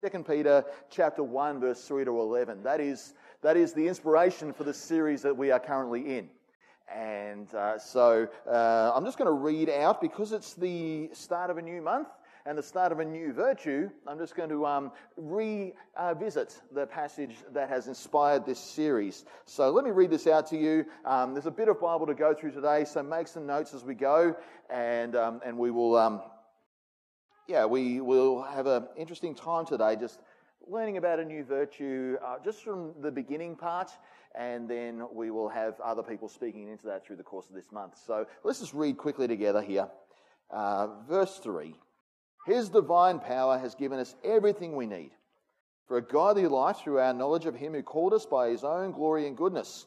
2 Peter chapter 1, verse 3 to 11. That is, that is the inspiration for the series that we are currently in. And uh, so uh, I'm just going to read out because it's the start of a new month and the start of a new virtue. I'm just going to um, revisit the passage that has inspired this series. So let me read this out to you. Um, there's a bit of Bible to go through today, so make some notes as we go, and um, and we will. Yeah, we will have an interesting time today just learning about a new virtue uh, just from the beginning part, and then we will have other people speaking into that through the course of this month. So let's just read quickly together here. Uh, verse 3 His divine power has given us everything we need for a godly life through our knowledge of Him who called us by His own glory and goodness.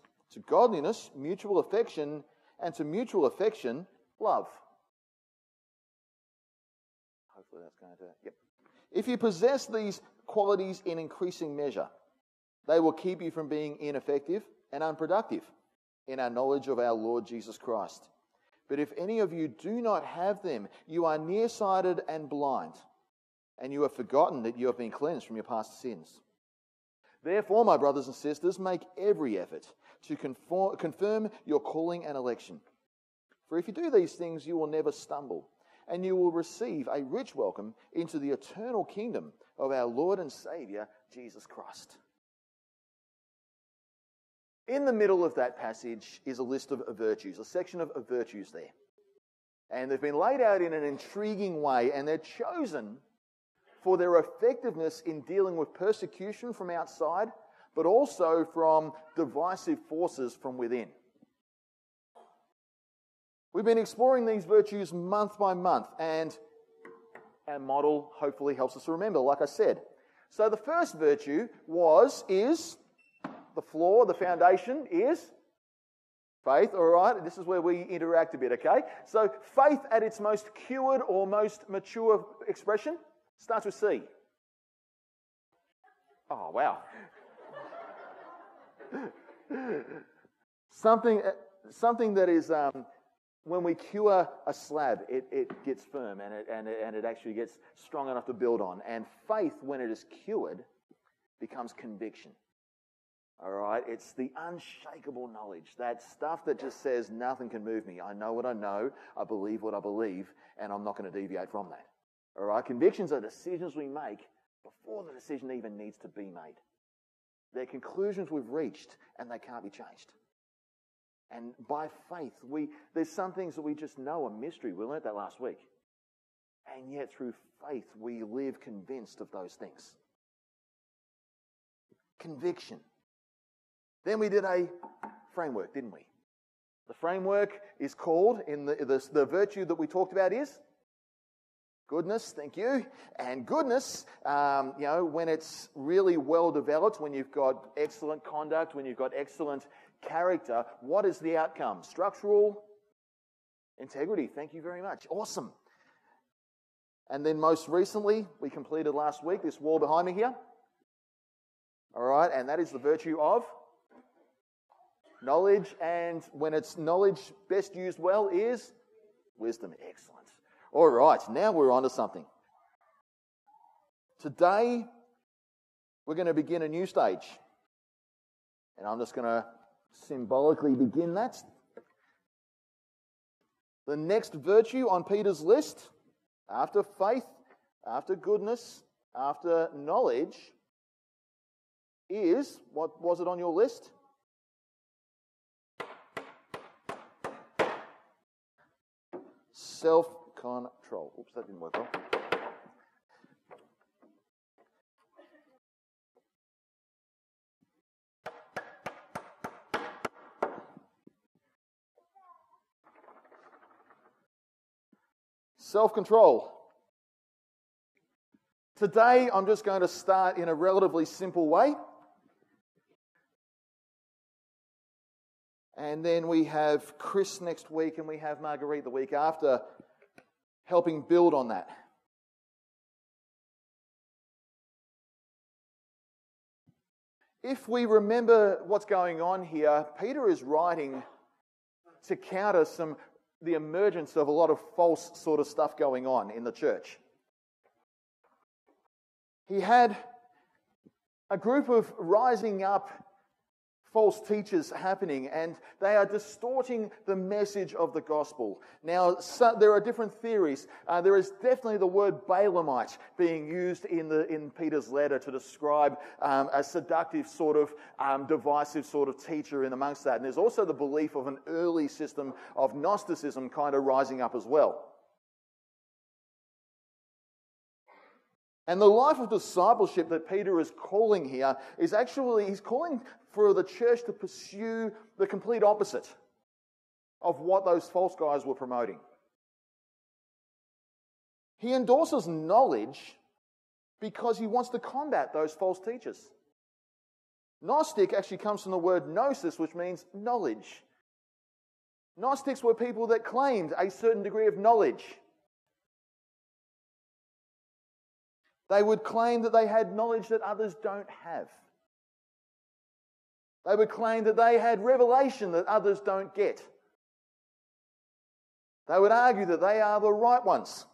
to godliness, mutual affection, and to mutual affection, love. Hopefully that's going to, yep. If you possess these qualities in increasing measure, they will keep you from being ineffective and unproductive in our knowledge of our Lord Jesus Christ. But if any of you do not have them, you are nearsighted and blind, and you have forgotten that you have been cleansed from your past sins. Therefore, my brothers and sisters, make every effort to conform, confirm your calling and election. For if you do these things, you will never stumble, and you will receive a rich welcome into the eternal kingdom of our Lord and Savior, Jesus Christ. In the middle of that passage is a list of virtues, a section of virtues there. And they've been laid out in an intriguing way, and they're chosen for their effectiveness in dealing with persecution from outside but also from divisive forces from within. We've been exploring these virtues month by month, and our model hopefully helps us remember, like I said. So the first virtue was, is, the floor, the foundation is faith, all right? This is where we interact a bit, okay? So faith at its most cured or most mature expression starts with C. Oh, wow something, something that is, um, when we cure a slab, it, it gets firm and it, and, it, and it actually gets strong enough to build on. And faith, when it is cured, becomes conviction. All right? It's the unshakable knowledge, that stuff that just says nothing can move me. I know what I know, I believe what I believe, and I'm not going to deviate from that. All right? Convictions are decisions we make before the decision even needs to be made. They're conclusions we've reached and they can't be changed. And by faith, we, there's some things that we just know are mystery. We learned that last week. And yet, through faith, we live convinced of those things. Conviction. Then we did a framework, didn't we? The framework is called, in the, the, the virtue that we talked about is Goodness, thank you. And goodness, um, you know, when it's really well developed, when you've got excellent conduct, when you've got excellent character, what is the outcome? Structural integrity. Thank you very much. Awesome. And then most recently, we completed last week this wall behind me here. All right, and that is the virtue of knowledge. And when it's knowledge best used well, is wisdom. Excellent. All right, now we're on to something. Today, we're going to begin a new stage. And I'm just going to symbolically begin that. The next virtue on Peter's list, after faith, after goodness, after knowledge, is what was it on your list? Self control. Oops, that didn't work well. Self control. Today, I'm just going to start in a relatively simple way. And then we have Chris next week, and we have Marguerite the week after, helping build on that. If we remember what's going on here, Peter is writing to counter some the emergence of a lot of false sort of stuff going on in the church he had a group of rising up false teachers happening and they are distorting the message of the gospel. Now, so, there are different theories. Uh, there is definitely the word Balaamite being used in, the, in Peter's letter to describe um, a seductive sort of um, divisive sort of teacher in amongst that. And there's also the belief of an early system of Gnosticism kind of rising up as well. And the life of discipleship that Peter is calling here is actually, he's calling for the church to pursue the complete opposite of what those false guys were promoting. He endorses knowledge because he wants to combat those false teachers. Gnostic actually comes from the word gnosis, which means knowledge. Gnostics were people that claimed a certain degree of knowledge. They would claim that they had knowledge that others don't have. They would claim that they had revelation that others don't get. They would argue that they are the right ones.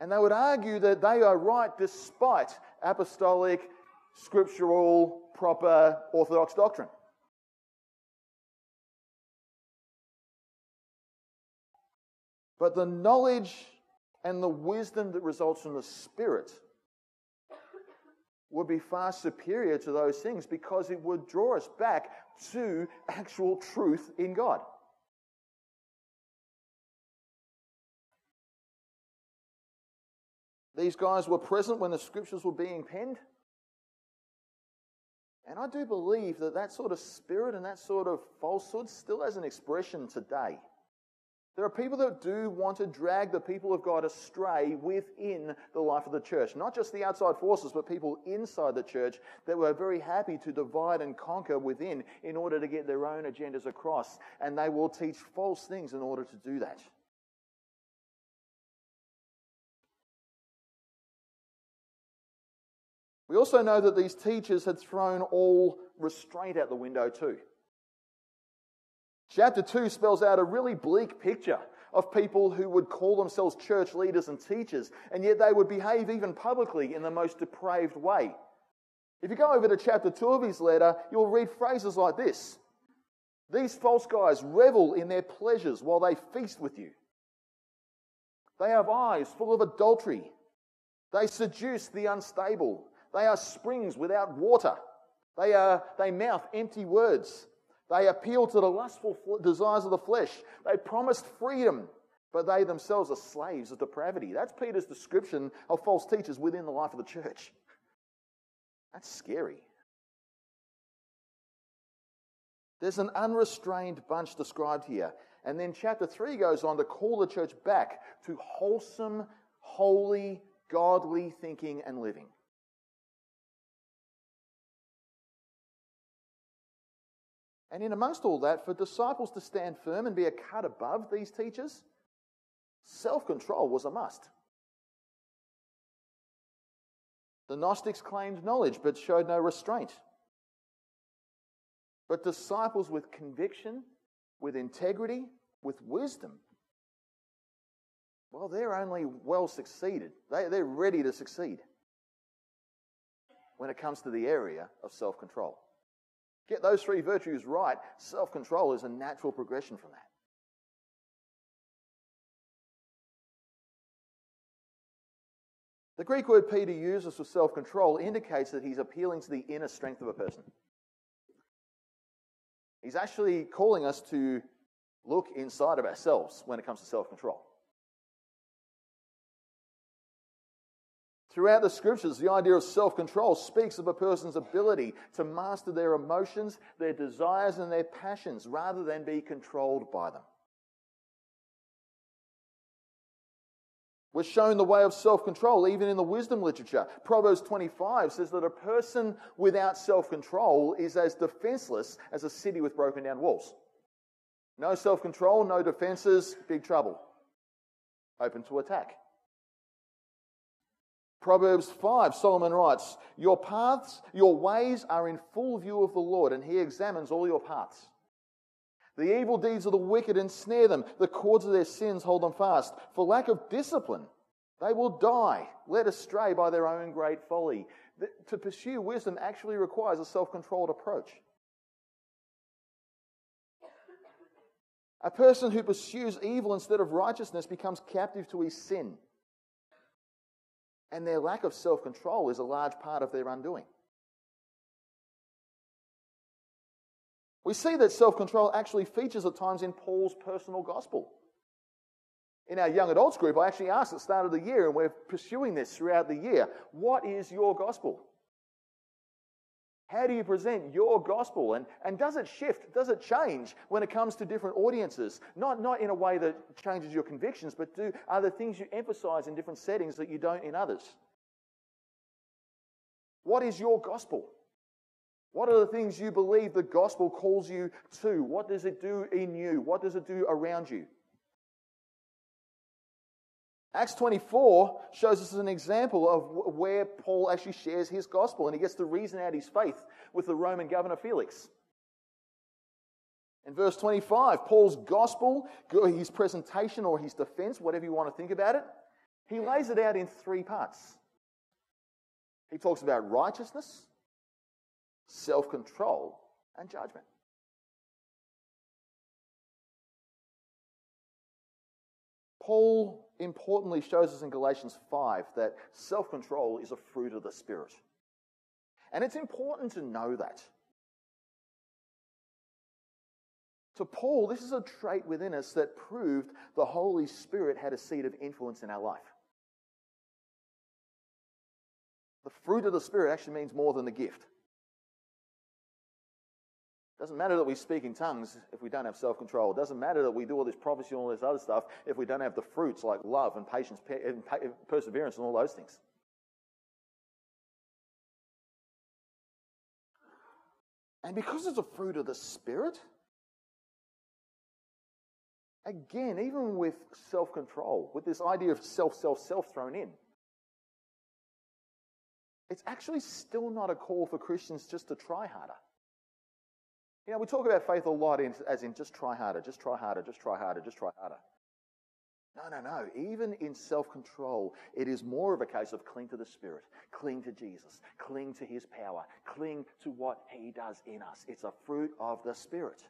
And they would argue that they are right despite apostolic, scriptural, proper, orthodox doctrine. But the knowledge and the wisdom that results from the Spirit would be far superior to those things because it would draw us back to actual truth in God. These guys were present when the scriptures were being penned. And I do believe that that sort of spirit and that sort of falsehood still has an expression today. There are people that do want to drag the people of God astray within the life of the church. Not just the outside forces, but people inside the church that were very happy to divide and conquer within in order to get their own agendas across. And they will teach false things in order to do that. We also know that these teachers had thrown all restraint out the window, too. Chapter 2 spells out a really bleak picture of people who would call themselves church leaders and teachers, and yet they would behave even publicly in the most depraved way. If you go over to chapter 2 of his letter, you'll read phrases like this These false guys revel in their pleasures while they feast with you. They have eyes full of adultery. They seduce the unstable. They are springs without water. They, are, they mouth empty words. They appeal to the lustful desires of the flesh. They promised freedom, but they themselves are slaves of depravity. That's Peter's description of false teachers within the life of the church. That's scary. There's an unrestrained bunch described here. And then chapter 3 goes on to call the church back to wholesome, holy, godly thinking and living. And in amongst all that, for disciples to stand firm and be a cut above these teachers, self control was a must. The Gnostics claimed knowledge but showed no restraint. But disciples with conviction, with integrity, with wisdom, well, they're only well succeeded. They, they're ready to succeed when it comes to the area of self control. Get those three virtues right, self control is a natural progression from that. The Greek word Peter uses for self control indicates that he's appealing to the inner strength of a person. He's actually calling us to look inside of ourselves when it comes to self control. Throughout the scriptures, the idea of self control speaks of a person's ability to master their emotions, their desires, and their passions rather than be controlled by them. We're shown the way of self control, even in the wisdom literature. Proverbs 25 says that a person without self control is as defenseless as a city with broken down walls. No self control, no defenses, big trouble. Open to attack. Proverbs 5, Solomon writes, Your paths, your ways are in full view of the Lord, and he examines all your paths. The evil deeds of the wicked ensnare them. The cords of their sins hold them fast. For lack of discipline, they will die, led astray by their own great folly. To pursue wisdom actually requires a self controlled approach. A person who pursues evil instead of righteousness becomes captive to his sin. And their lack of self control is a large part of their undoing. We see that self control actually features at times in Paul's personal gospel. In our young adults group, I actually asked at the start of the year, and we're pursuing this throughout the year what is your gospel? How do you present your gospel? And, and does it shift? Does it change when it comes to different audiences? Not, not in a way that changes your convictions, but do, are there things you emphasize in different settings that you don't in others? What is your gospel? What are the things you believe the gospel calls you to? What does it do in you? What does it do around you? Acts 24 shows us an example of where Paul actually shares his gospel and he gets to reason out his faith with the Roman governor Felix. In verse 25, Paul's gospel, his presentation or his defense, whatever you want to think about it, he lays it out in three parts. He talks about righteousness, self control, and judgment. Paul importantly shows us in Galatians 5 that self control is a fruit of the Spirit. And it's important to know that. To Paul, this is a trait within us that proved the Holy Spirit had a seed of influence in our life. The fruit of the Spirit actually means more than the gift. Doesn't matter that we speak in tongues if we don't have self control. It doesn't matter that we do all this prophecy and all this other stuff if we don't have the fruits like love and patience and perseverance and all those things. And because it's a fruit of the Spirit, again, even with self control, with this idea of self, self, self thrown in, it's actually still not a call for Christians just to try harder. You know, we talk about faith a lot in, as in just try harder, just try harder, just try harder, just try harder. No, no, no. Even in self control, it is more of a case of cling to the Spirit, cling to Jesus, cling to His power, cling to what He does in us. It's a fruit of the Spirit.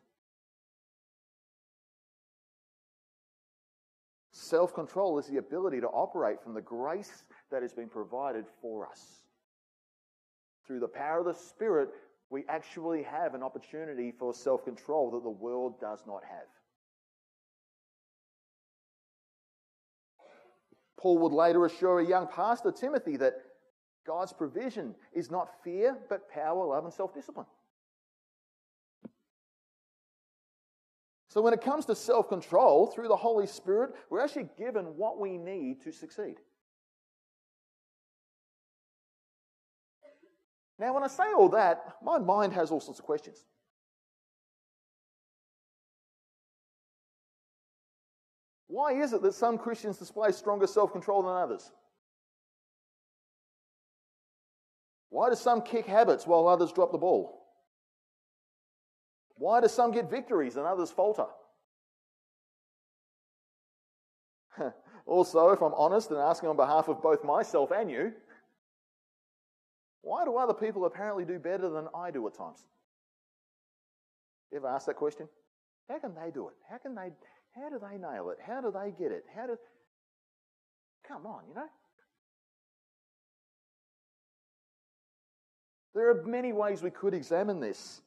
Self control is the ability to operate from the grace that has been provided for us. Through the power of the Spirit, we actually have an opportunity for self control that the world does not have. Paul would later assure a young pastor, Timothy, that God's provision is not fear, but power, love, and self discipline. So, when it comes to self control through the Holy Spirit, we're actually given what we need to succeed. Now, when I say all that, my mind has all sorts of questions. Why is it that some Christians display stronger self control than others? Why do some kick habits while others drop the ball? Why do some get victories and others falter? also, if I'm honest and asking on behalf of both myself and you, why do other people apparently do better than I do at times? You ever ask that question? How can they do it? How can they how do they nail it? How do they get it? How do Come on, you know? There are many ways we could examine this.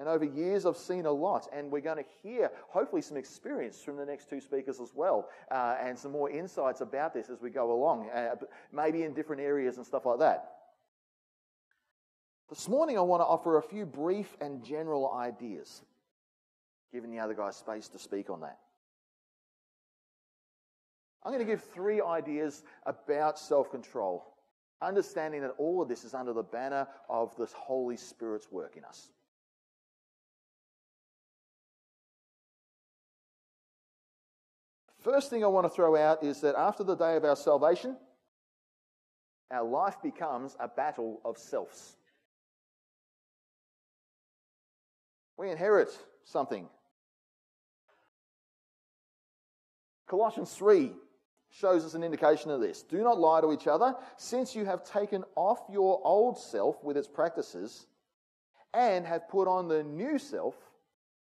And over years, I've seen a lot. And we're going to hear, hopefully, some experience from the next two speakers as well, uh, and some more insights about this as we go along, uh, maybe in different areas and stuff like that. This morning, I want to offer a few brief and general ideas, giving the other guys space to speak on that. I'm going to give three ideas about self control, understanding that all of this is under the banner of this Holy Spirit's work in us. First thing I want to throw out is that after the day of our salvation, our life becomes a battle of selves. We inherit something. Colossians 3 shows us an indication of this. Do not lie to each other, since you have taken off your old self with its practices and have put on the new self,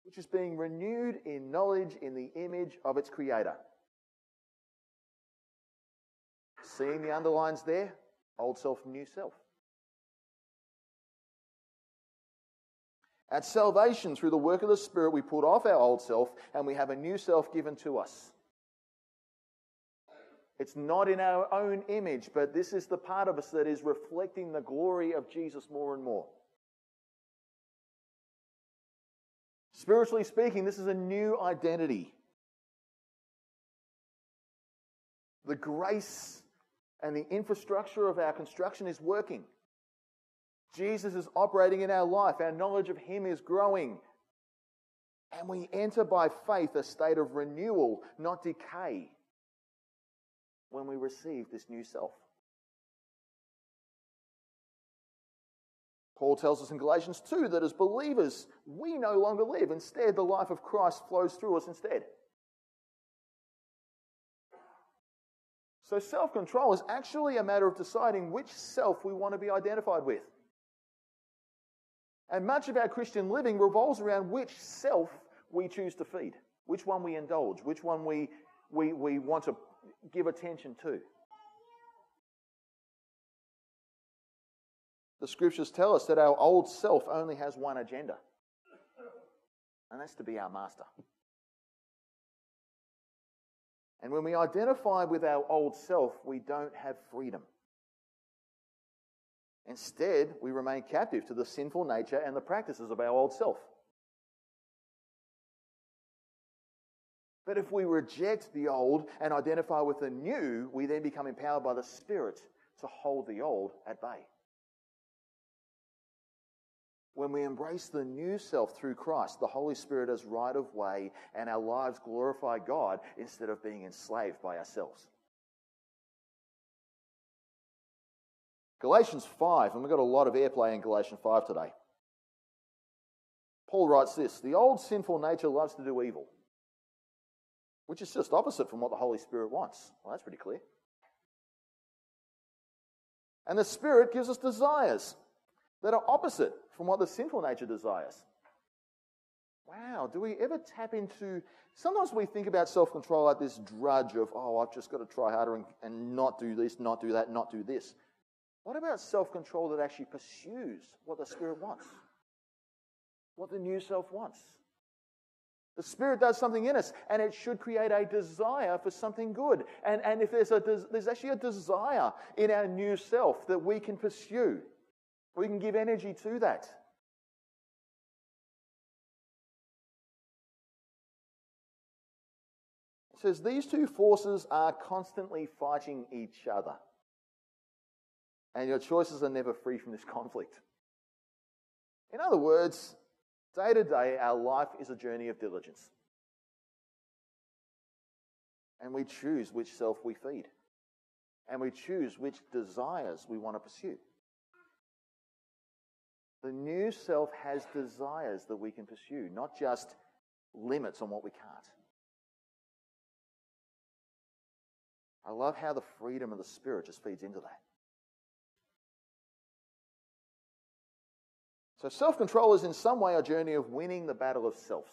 which is being renewed in knowledge in the image of its creator. Seeing the underlines there? Old self, new self. At salvation, through the work of the Spirit, we put off our old self and we have a new self given to us. It's not in our own image, but this is the part of us that is reflecting the glory of Jesus more and more. Spiritually speaking, this is a new identity. The grace and the infrastructure of our construction is working. Jesus is operating in our life. Our knowledge of Him is growing. And we enter by faith a state of renewal, not decay when we receive this new self. Paul tells us in Galatians 2 that as believers, we no longer live. Instead, the life of Christ flows through us instead. So, self control is actually a matter of deciding which self we want to be identified with. And much of our Christian living revolves around which self we choose to feed, which one we indulge, which one we, we, we want to give attention to. The scriptures tell us that our old self only has one agenda, and that's to be our master. And when we identify with our old self, we don't have freedom. Instead, we remain captive to the sinful nature and the practices of our old self. But if we reject the old and identify with the new, we then become empowered by the Spirit to hold the old at bay. When we embrace the new self through Christ, the Holy Spirit has right of way and our lives glorify God instead of being enslaved by ourselves. Galatians 5, and we've got a lot of airplay in Galatians 5 today. Paul writes this The old sinful nature loves to do evil which is just opposite from what the Holy Spirit wants. Well, that's pretty clear. And the Spirit gives us desires that are opposite from what the sinful nature desires. Wow, do we ever tap into. Sometimes we think about self control like this drudge of, oh, I've just got to try harder and, and not do this, not do that, not do this. What about self control that actually pursues what the Spirit wants? What the new self wants? The Spirit does something in us, and it should create a desire for something good. And, and if there's, a, there's actually a desire in our new self that we can pursue, we can give energy to that. It says these two forces are constantly fighting each other. And your choices are never free from this conflict. In other words, Day to day, our life is a journey of diligence. And we choose which self we feed. And we choose which desires we want to pursue. The new self has desires that we can pursue, not just limits on what we can't. I love how the freedom of the Spirit just feeds into that. So self control is in some way a journey of winning the battle of selves.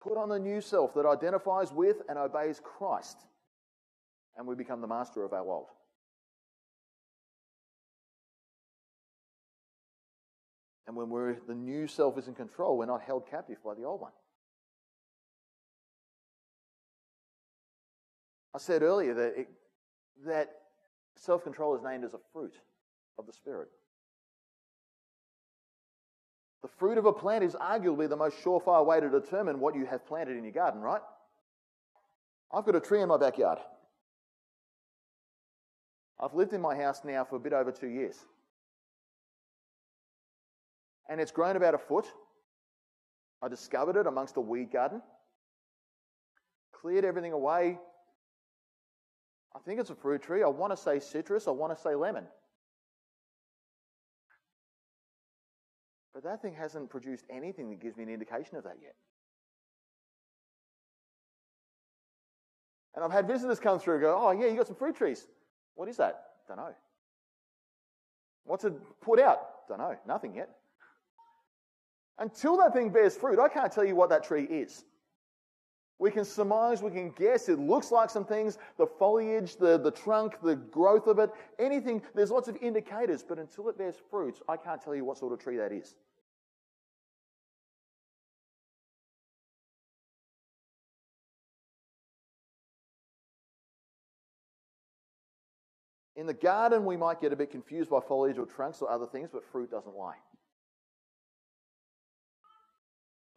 Put on the new self that identifies with and obeys Christ, and we become the master of our world. And when we're, the new self is in control, we're not held captive by the old one. I said earlier that, that self control is named as a fruit of the Spirit. The fruit of a plant is arguably the most surefire way to determine what you have planted in your garden, right? I've got a tree in my backyard. I've lived in my house now for a bit over two years. And it's grown about a foot. I discovered it amongst a weed garden, cleared everything away. I think it's a fruit tree. I want to say citrus, I want to say lemon. But that thing hasn't produced anything that gives me an indication of that yet. And I've had visitors come through and go, Oh, yeah, you got some fruit trees. What is that? Don't know. What's it put out? Don't know. Nothing yet. Until that thing bears fruit, I can't tell you what that tree is. We can surmise, we can guess. It looks like some things the foliage, the, the trunk, the growth of it, anything. There's lots of indicators, but until it bears fruit, I can't tell you what sort of tree that is. In the garden, we might get a bit confused by foliage or trunks or other things, but fruit doesn't lie.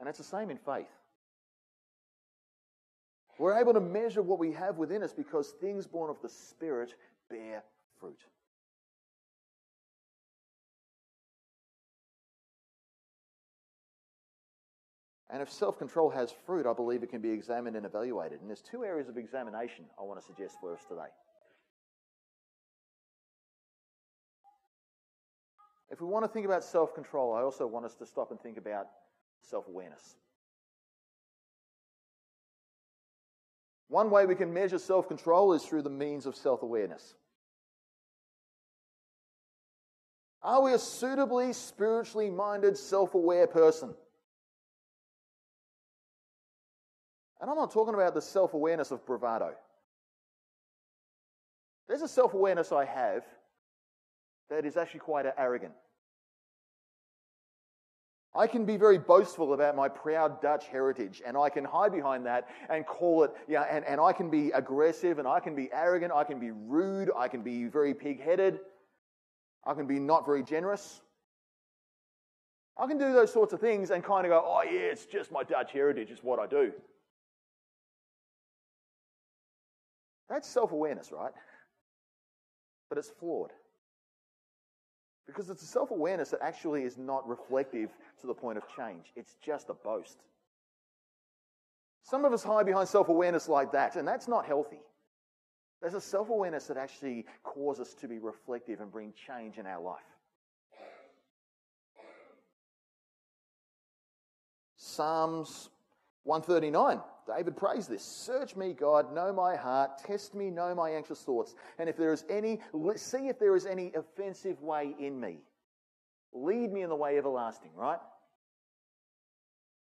And it's the same in faith. We're able to measure what we have within us because things born of the Spirit bear fruit. And if self control has fruit, I believe it can be examined and evaluated. And there's two areas of examination I want to suggest for us today. If we want to think about self control, I also want us to stop and think about self awareness. One way we can measure self control is through the means of self awareness. Are we a suitably spiritually minded, self aware person? And I'm not talking about the self awareness of bravado. There's a self awareness I have that is actually quite arrogant. I can be very boastful about my proud Dutch heritage, and I can hide behind that and call it, yeah, and, and I can be aggressive and I can be arrogant, I can be rude, I can be very pig headed, I can be not very generous. I can do those sorts of things and kind of go, oh, yeah, it's just my Dutch heritage, it's what I do. That's self awareness, right? But it's flawed. Because it's a self awareness that actually is not reflective to the point of change. It's just a boast. Some of us hide behind self awareness like that, and that's not healthy. There's a self awareness that actually causes us to be reflective and bring change in our life. Psalms 139 David prays this Search me, God, know my heart, test me, know my anxious thoughts. And if there is any, see if there is any offensive way in me. Lead me in the way everlasting, right?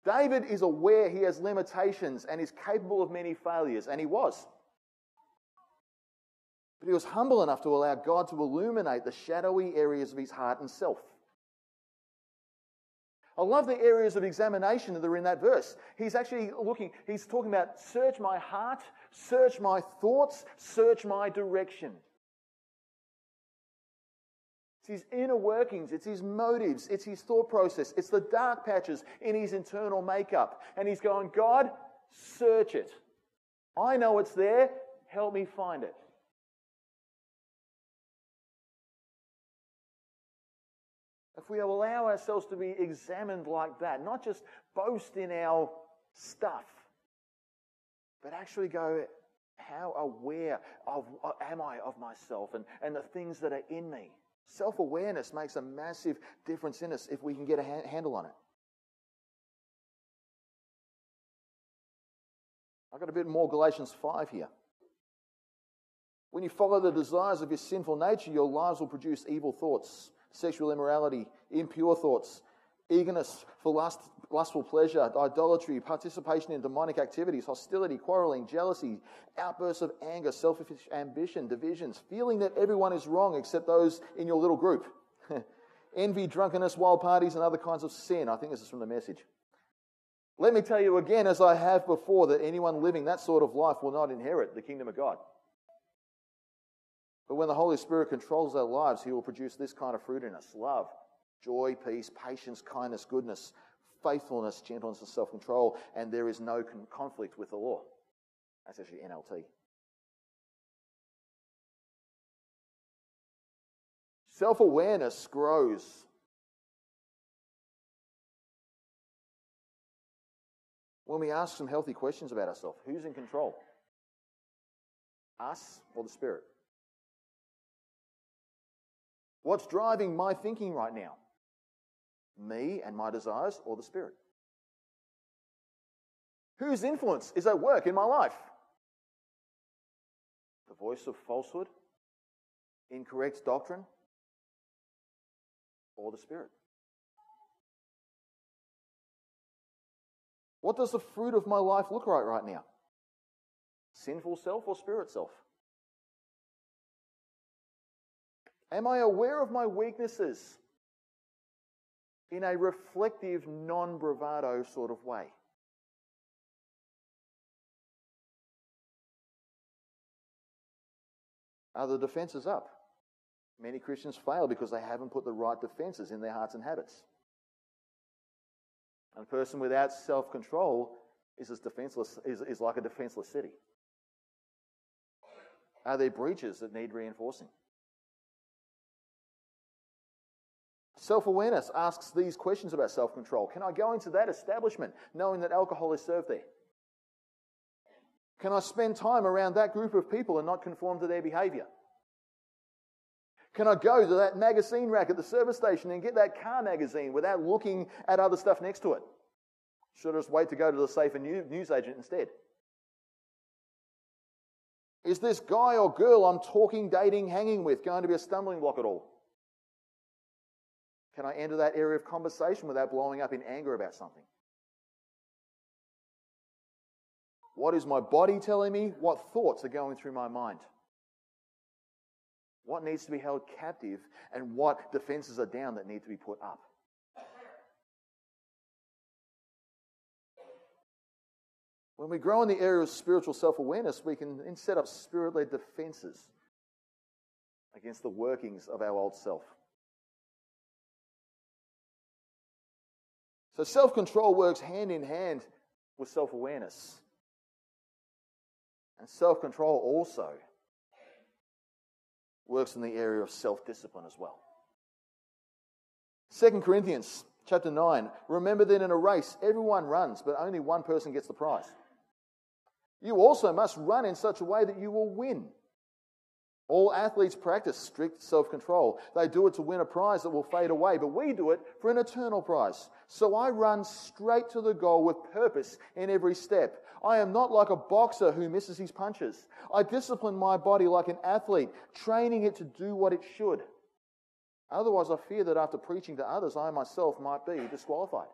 David is aware he has limitations and is capable of many failures, and he was. But he was humble enough to allow God to illuminate the shadowy areas of his heart and self. I love the areas of examination that are in that verse. He's actually looking, he's talking about search my heart, search my thoughts, search my direction. It's his inner workings, it's his motives, it's his thought process, it's the dark patches in his internal makeup. And he's going, God, search it. I know it's there, help me find it. If we allow ourselves to be examined like that, not just boast in our stuff, but actually go, how aware of, uh, am I of myself and, and the things that are in me? Self awareness makes a massive difference in us if we can get a ha- handle on it. I've got a bit more Galatians 5 here. When you follow the desires of your sinful nature, your lives will produce evil thoughts sexual immorality, impure thoughts, eagerness for lust, lustful pleasure, idolatry, participation in demonic activities, hostility, quarreling, jealousy, outbursts of anger, selfish ambition, divisions, feeling that everyone is wrong except those in your little group, envy, drunkenness, wild parties, and other kinds of sin. I think this is from the message. Let me tell you again, as I have before, that anyone living that sort of life will not inherit the kingdom of God. But when the Holy Spirit controls our lives, He will produce this kind of fruit in us love, joy, peace, patience, kindness, goodness, faithfulness, gentleness, and self control. And there is no con- conflict with the law. That's actually NLT. Self awareness grows. When we ask some healthy questions about ourselves, who's in control? Us or the Spirit? What's driving my thinking right now? Me and my desires or the Spirit? Whose influence is at work in my life? The voice of falsehood? Incorrect doctrine? Or the Spirit? What does the fruit of my life look like right now? Sinful self or spirit self? Am I aware of my weaknesses in a reflective, non bravado sort of way? Are the defenses up? Many Christians fail because they haven't put the right defenses in their hearts and habits. And a person without self control is, defenseless, is, is like a defenseless city. Are there breaches that need reinforcing? Self awareness asks these questions about self control. Can I go into that establishment knowing that alcohol is served there? Can I spend time around that group of people and not conform to their behavior? Can I go to that magazine rack at the service station and get that car magazine without looking at other stuff next to it? Should I just wait to go to the safer news agent instead? Is this guy or girl I'm talking, dating, hanging with going to be a stumbling block at all? Can I enter that area of conversation without blowing up in anger about something? What is my body telling me? What thoughts are going through my mind? What needs to be held captive and what defenses are down that need to be put up? When we grow in the area of spiritual self awareness, we can then set up spirit led defenses against the workings of our old self. So self control works hand in hand with self awareness. And self control also works in the area of self discipline as well. 2 Corinthians chapter 9 Remember that in a race, everyone runs, but only one person gets the prize. You also must run in such a way that you will win. All athletes practice strict self control. They do it to win a prize that will fade away, but we do it for an eternal prize. So I run straight to the goal with purpose in every step. I am not like a boxer who misses his punches. I discipline my body like an athlete, training it to do what it should. Otherwise, I fear that after preaching to others, I myself might be disqualified.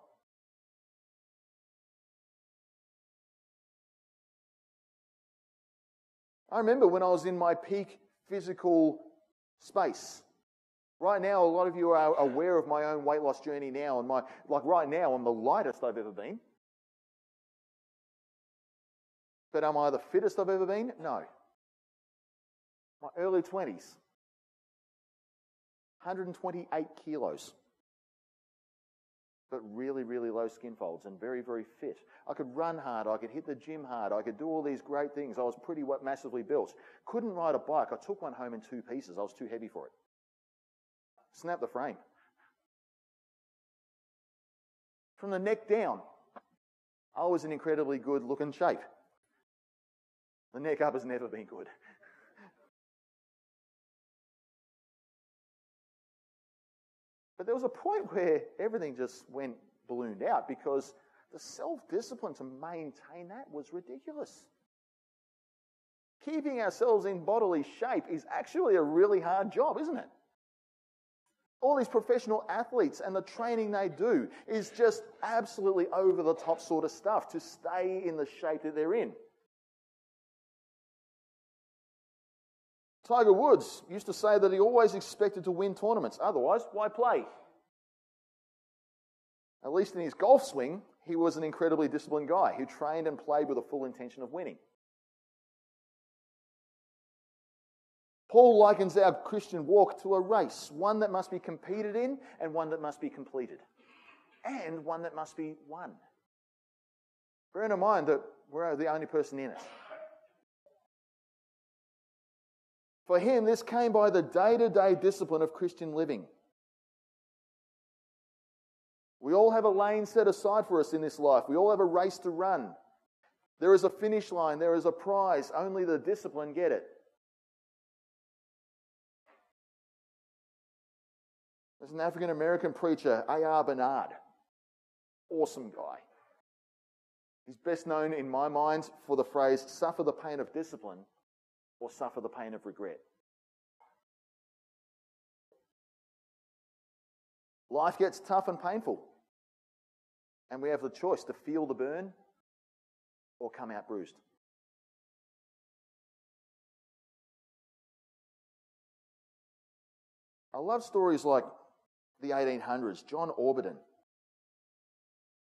I remember when I was in my peak physical space. Right now, a lot of you are aware of my own weight loss journey now, and my like right now, I'm the lightest I've ever been. But am I the fittest I've ever been? No. My early 20s, 128 kilos but really, really low skin folds and very, very fit. I could run hard. I could hit the gym hard. I could do all these great things. I was pretty massively built. Couldn't ride a bike. I took one home in two pieces. I was too heavy for it. Snap the frame. From the neck down, I was in incredibly good looking shape. The neck up has never been good. But there was a point where everything just went ballooned out because the self discipline to maintain that was ridiculous. Keeping ourselves in bodily shape is actually a really hard job, isn't it? All these professional athletes and the training they do is just absolutely over the top sort of stuff to stay in the shape that they're in. Tiger Woods used to say that he always expected to win tournaments. Otherwise, why play? At least in his golf swing, he was an incredibly disciplined guy who trained and played with a full intention of winning. Paul likens our Christian walk to a race, one that must be competed in and one that must be completed, and one that must be won. Bear in mind that we're the only person in it. For him, this came by the day to day discipline of Christian living. We all have a lane set aside for us in this life. We all have a race to run. There is a finish line, there is a prize. Only the discipline get it. There's an African American preacher, A.R. Bernard. Awesome guy. He's best known in my mind for the phrase, suffer the pain of discipline or suffer the pain of regret. Life gets tough and painful. And we have the choice to feel the burn or come out bruised. I love stories like the 1800s. John Audubon.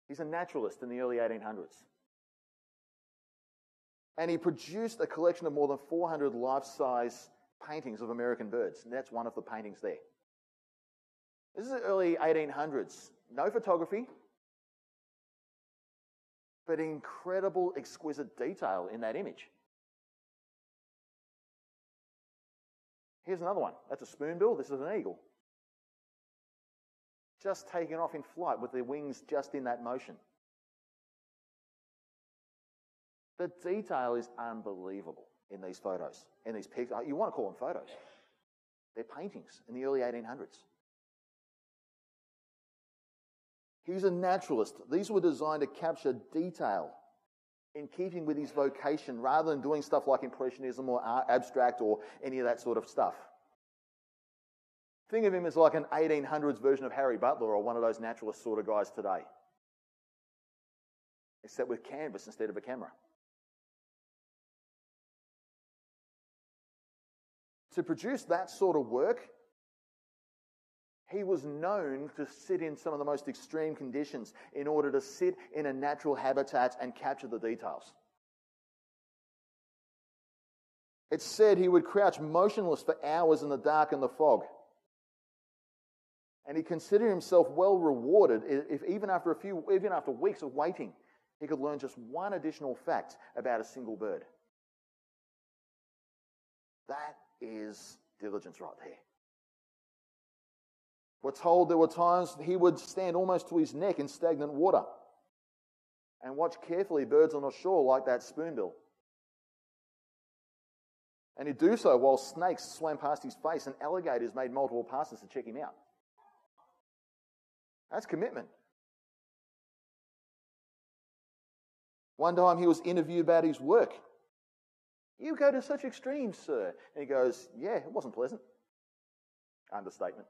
He's a naturalist in the early 1800s. And he produced a collection of more than 400 life size paintings of American birds. And that's one of the paintings there. This is the early 1800s. No photography, but incredible, exquisite detail in that image. Here's another one. That's a spoonbill. This is an eagle. Just taken off in flight with their wings just in that motion. The detail is unbelievable in these photos, in these pictures. Uh, you want to call them photos. They're paintings in the early 1800s. He's a naturalist. These were designed to capture detail in keeping with his vocation rather than doing stuff like Impressionism or abstract or any of that sort of stuff. Think of him as like an 1800s version of Harry Butler or one of those naturalist sort of guys today, except with canvas instead of a camera. To produce that sort of work, he was known to sit in some of the most extreme conditions in order to sit in a natural habitat and capture the details. It said he would crouch motionless for hours in the dark and the fog. And he considered himself well rewarded if even after a few, even after weeks of waiting, he could learn just one additional fact about a single bird. That is diligence right there. We're told there were times he would stand almost to his neck in stagnant water and watch carefully birds on the shore like that spoonbill. And he'd do so while snakes swam past his face and alligators made multiple passes to check him out. That's commitment. One time he was interviewed about his work. You go to such extremes, sir. And he goes, Yeah, it wasn't pleasant. Understatement.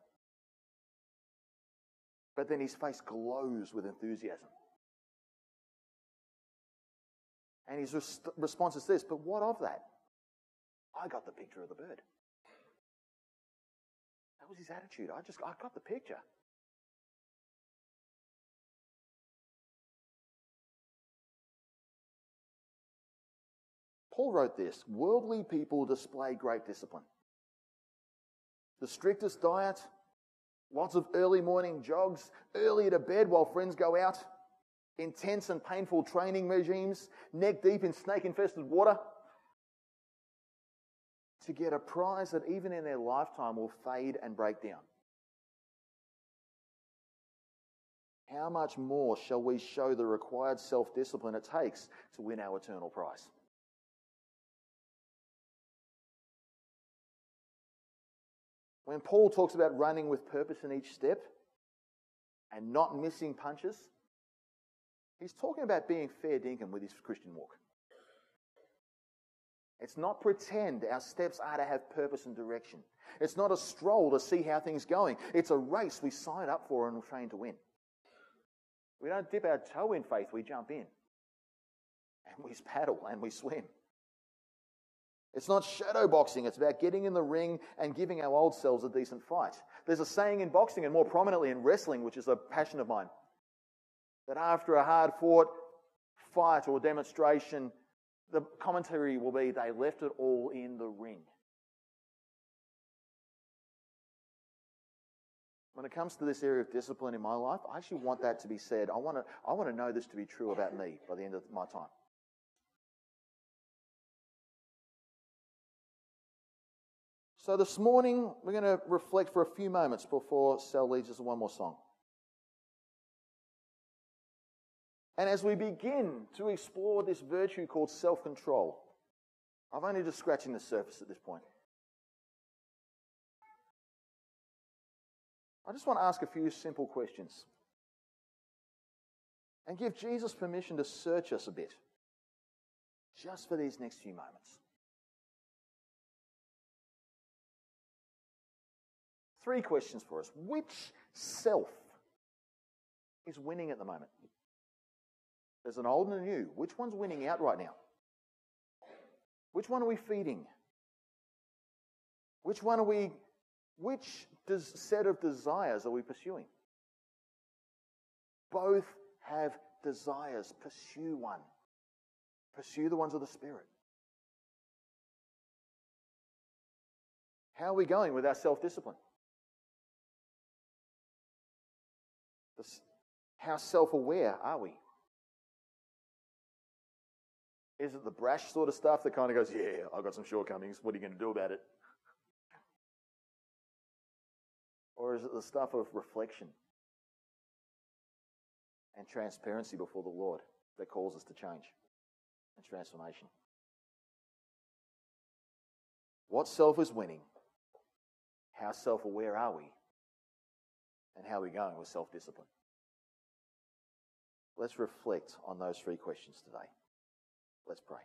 But then his face glows with enthusiasm. And his response is this But what of that? I got the picture of the bird. That was his attitude. I just, I got the picture. Paul wrote this Worldly people display great discipline. The strictest diet, Lots of early morning jogs, early to bed while friends go out, intense and painful training regimes, neck deep in snake infested water, to get a prize that even in their lifetime will fade and break down. How much more shall we show the required self discipline it takes to win our eternal prize? When Paul talks about running with purpose in each step and not missing punches, he's talking about being fair dinkum with his Christian walk. It's not pretend our steps are to have purpose and direction. It's not a stroll to see how things going. It's a race we sign up for and train to win. We don't dip our toe in faith, we jump in. And we paddle and we swim. It's not shadow boxing, it's about getting in the ring and giving our old selves a decent fight. There's a saying in boxing and more prominently in wrestling, which is a passion of mine, that after a hard fought fight or demonstration, the commentary will be they left it all in the ring. When it comes to this area of discipline in my life, I actually want that to be said. I want to, I want to know this to be true about me by the end of my time. So this morning, we're going to reflect for a few moments before Sal leads us one more song. And as we begin to explore this virtue called self control, I've only just scratching the surface at this point. I just want to ask a few simple questions and give Jesus permission to search us a bit just for these next few moments. Three questions for us. Which self is winning at the moment? There's an old and a new. Which one's winning out right now? Which one are we feeding? Which one are we, which set of desires are we pursuing? Both have desires. Pursue one. Pursue the ones of the Spirit. How are we going with our self discipline? How self aware are we? Is it the brash sort of stuff that kind of goes, yeah, I've got some shortcomings. What are you going to do about it? Or is it the stuff of reflection and transparency before the Lord that calls us to change and transformation? What self is winning? How self aware are we? And how are we going with self discipline? Let's reflect on those three questions today. Let's pray.